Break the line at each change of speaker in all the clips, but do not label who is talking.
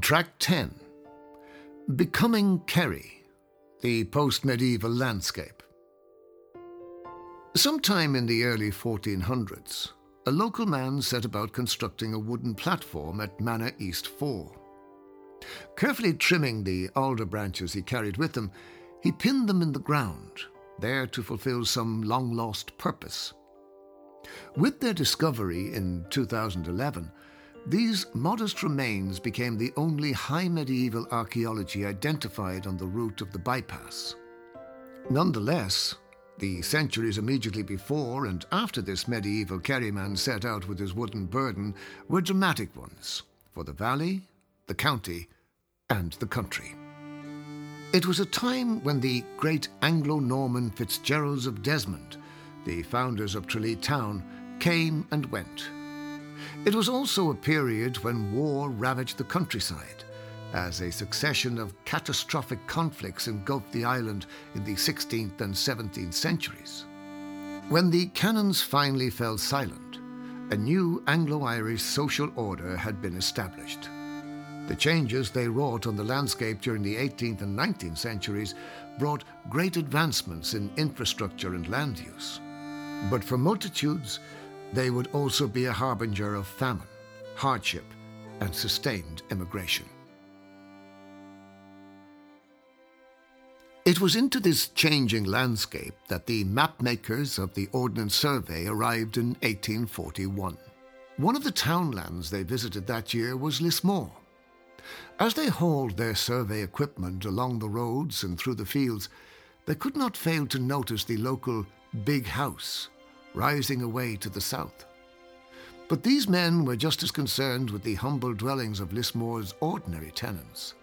Track 10 Becoming Kerry, the post medieval landscape. Sometime in the early 1400s, a local man set about constructing a wooden platform at Manor East 4. Carefully trimming the alder branches he carried with him, he pinned them in the ground, there to fulfill some long lost purpose. With their discovery in 2011, these modest remains became the only high medieval archaeology identified on the route of the bypass. Nonetheless, the centuries immediately before and after this medieval Kerryman set out with his wooden burden were dramatic ones for the valley, the county, and the country. It was a time when the great Anglo Norman Fitzgeralds of Desmond, the founders of Tralee Town, came and went it was also a period when war ravaged the countryside, as a succession of catastrophic conflicts engulfed the island in the 16th and 17th centuries. When the cannons finally fell silent, a new Anglo Irish social order had been established. The changes they wrought on the landscape during the 18th and 19th centuries brought great advancements in infrastructure and land use. But for multitudes, they would also be a harbinger of famine, hardship, and sustained emigration. It was into this changing landscape that the mapmakers of the Ordnance Survey arrived in 1841. One of the townlands they visited that year was Lismore. As they hauled their survey equipment along the roads and through the fields, they could not fail to notice the local big house rising away to the south. But these men were just as concerned with the humble dwellings of Lismore's ordinary tenants.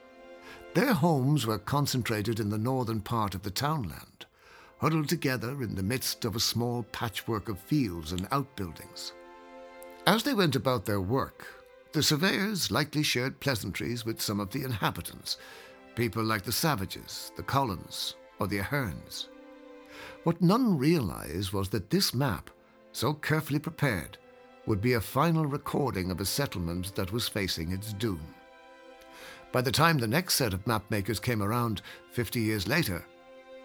Their homes were concentrated in the northern part of the townland, huddled together in the midst of a small patchwork of fields and outbuildings. As they went about their work, the surveyors likely shared pleasantries with some of the inhabitants, people like the Savages, the Collins, or the Aherns. What none realized was that this map, so carefully prepared, would be a final recording of a settlement that was facing its doom. By the time the next set of mapmakers came around, 50 years later,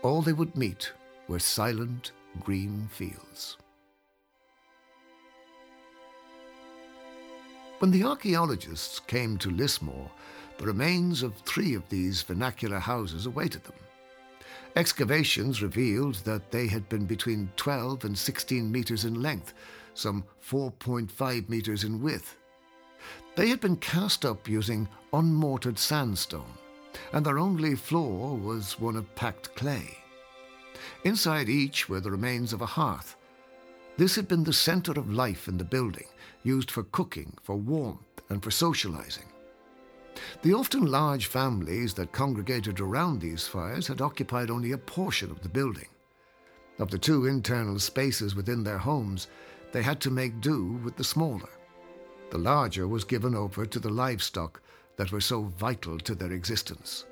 all they would meet were silent green fields. When the archaeologists came to Lismore, the remains of three of these vernacular houses awaited them. Excavations revealed that they had been between 12 and 16 meters in length, some 4.5 meters in width. They had been cast up using unmortared sandstone, and their only floor was one of packed clay. Inside each were the remains of a hearth. This had been the center of life in the building, used for cooking, for warmth, and for socializing. The often large families that congregated around these fires had occupied only a portion of the building. Of the two internal spaces within their homes, they had to make do with the smaller. The larger was given over to the livestock that were so vital to their existence.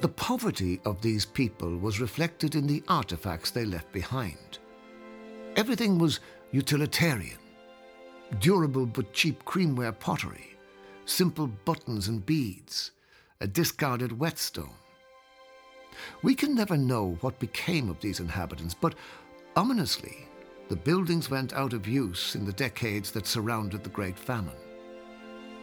The poverty of these people was reflected in the artifacts they left behind. Everything was utilitarian, durable but cheap creamware pottery, simple buttons and beads, a discarded whetstone. We can never know what became of these inhabitants, but ominously, the buildings went out of use in the decades that surrounded the Great Famine.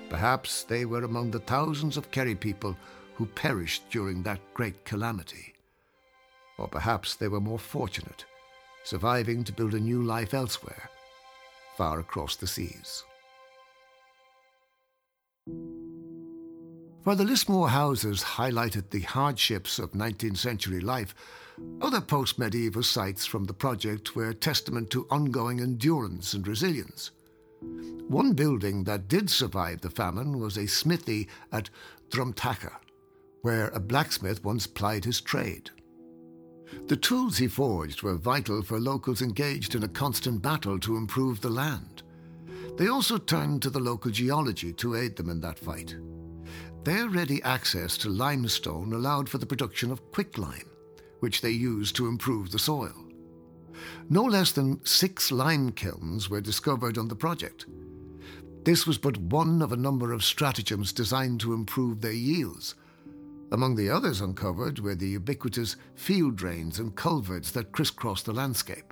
Perhaps they were among the thousands of Kerry people who perished during that great calamity. Or perhaps they were more fortunate, surviving to build a new life elsewhere, far across the seas. While the Lismore houses highlighted the hardships of 19th century life, other post medieval sites from the project were testament to ongoing endurance and resilience. One building that did survive the famine was a smithy at Drumtacha, where a blacksmith once plied his trade. The tools he forged were vital for locals engaged in a constant battle to improve the land. They also turned to the local geology to aid them in that fight. Their ready access to limestone allowed for the production of quicklime, which they used to improve the soil. No less than six lime kilns were discovered on the project. This was but one of a number of stratagems designed to improve their yields. Among the others uncovered were the ubiquitous field drains and culverts that crisscrossed the landscape.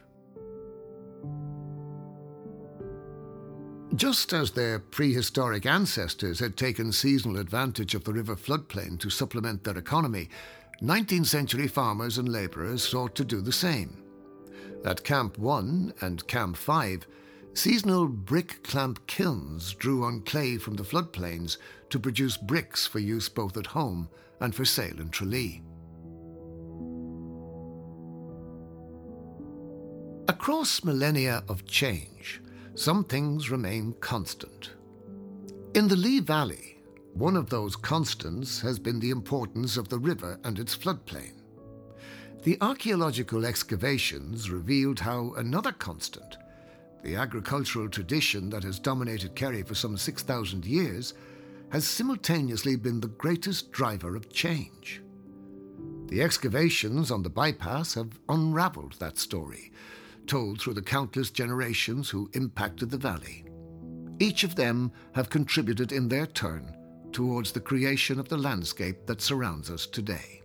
Just as their prehistoric ancestors had taken seasonal advantage of the river floodplain to supplement their economy, 19th century farmers and labourers sought to do the same. At Camp 1 and Camp 5, seasonal brick clamp kilns drew on clay from the floodplains to produce bricks for use both at home and for sale in Tralee. Across millennia of change, some things remain constant. In the Lee Valley, one of those constants has been the importance of the river and its floodplain. The archaeological excavations revealed how another constant, the agricultural tradition that has dominated Kerry for some 6,000 years, has simultaneously been the greatest driver of change. The excavations on the bypass have unravelled that story, told through the countless generations who impacted the valley. Each of them have contributed in their turn towards the creation of the landscape that surrounds us today.